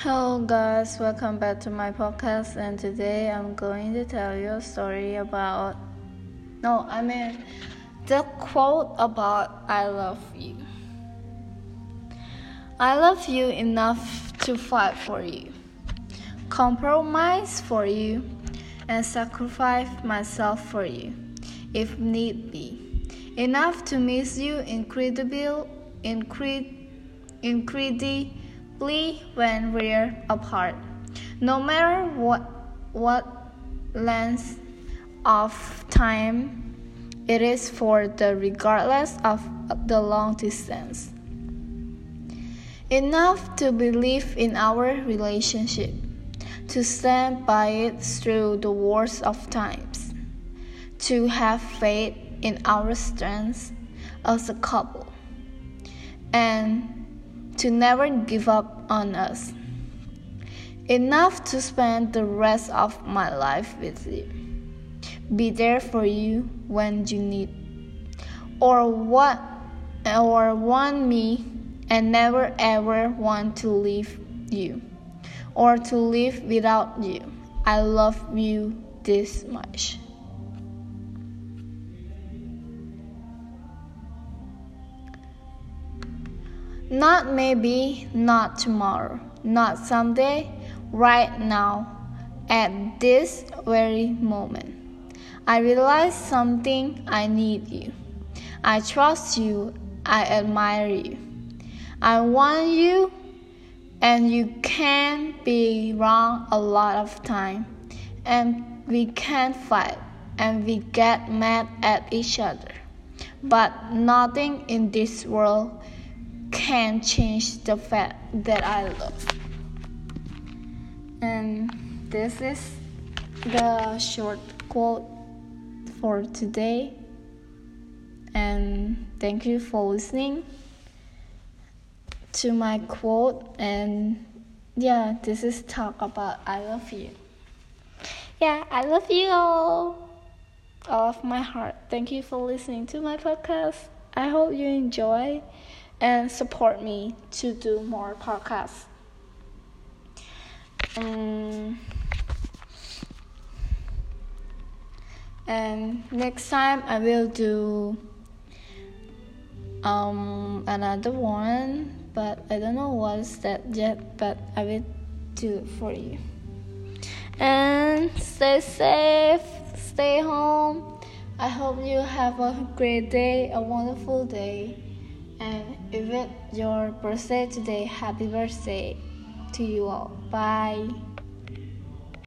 Hello, guys, welcome back to my podcast. And today I'm going to tell you a story about no, I mean the quote about I love you. I love you enough to fight for you, compromise for you, and sacrifice myself for you if need be. Enough to miss you incredible, incred, when we're apart. No matter what what length of time it is for the regardless of the long distance. Enough to believe in our relationship, to stand by it through the worst of times, to have faith in our strength as a couple, and to never give up on us. Enough to spend the rest of my life with you. Be there for you when you need or what or want me and never ever want to leave you or to live without you. I love you this much. Not maybe, not tomorrow, not someday, right now, at this very moment. I realize something I need you. I trust you, I admire you. I want you, and you can be wrong a lot of time, and we can fight, and we get mad at each other. But nothing in this world can change the fact that I love. And this is the short quote for today. And thank you for listening to my quote. And yeah, this is talk about I love you. Yeah, I love you all. All of my heart. Thank you for listening to my podcast. I hope you enjoy and support me to do more podcasts. Um, and next time I will do um, another one, but I don't know what's that yet, but I will do it for you. And stay safe, stay home. I hope you have a great day, a wonderful day. And it's your birthday today, happy birthday to you all. Bye.